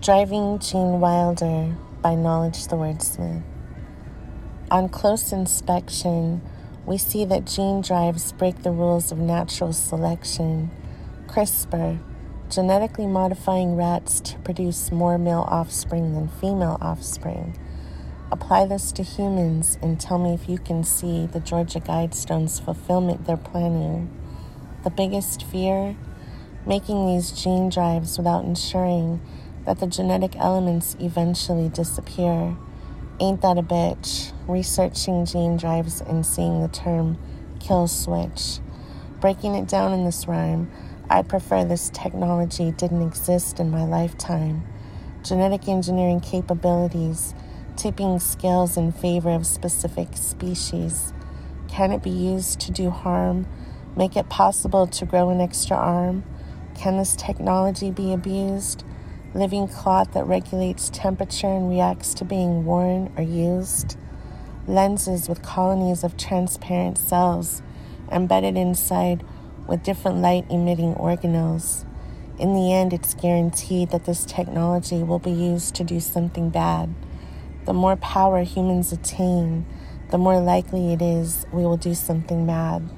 Driving Gene Wilder by Knowledge the Wordsmith. On close inspection, we see that gene drives break the rules of natural selection. CRISPR, genetically modifying rats to produce more male offspring than female offspring. Apply this to humans and tell me if you can see the Georgia Guidestones fulfillment they're planning. The biggest fear? Making these gene drives without ensuring that the genetic elements eventually disappear. Ain't that a bitch? Researching gene drives and seeing the term kill switch. Breaking it down in this rhyme, I'd prefer this technology didn't exist in my lifetime. Genetic engineering capabilities, tipping scales in favor of specific species. Can it be used to do harm? Make it possible to grow an extra arm? Can this technology be abused? Living cloth that regulates temperature and reacts to being worn or used, lenses with colonies of transparent cells embedded inside with different light emitting organelles. In the end, it's guaranteed that this technology will be used to do something bad. The more power humans attain, the more likely it is we will do something bad.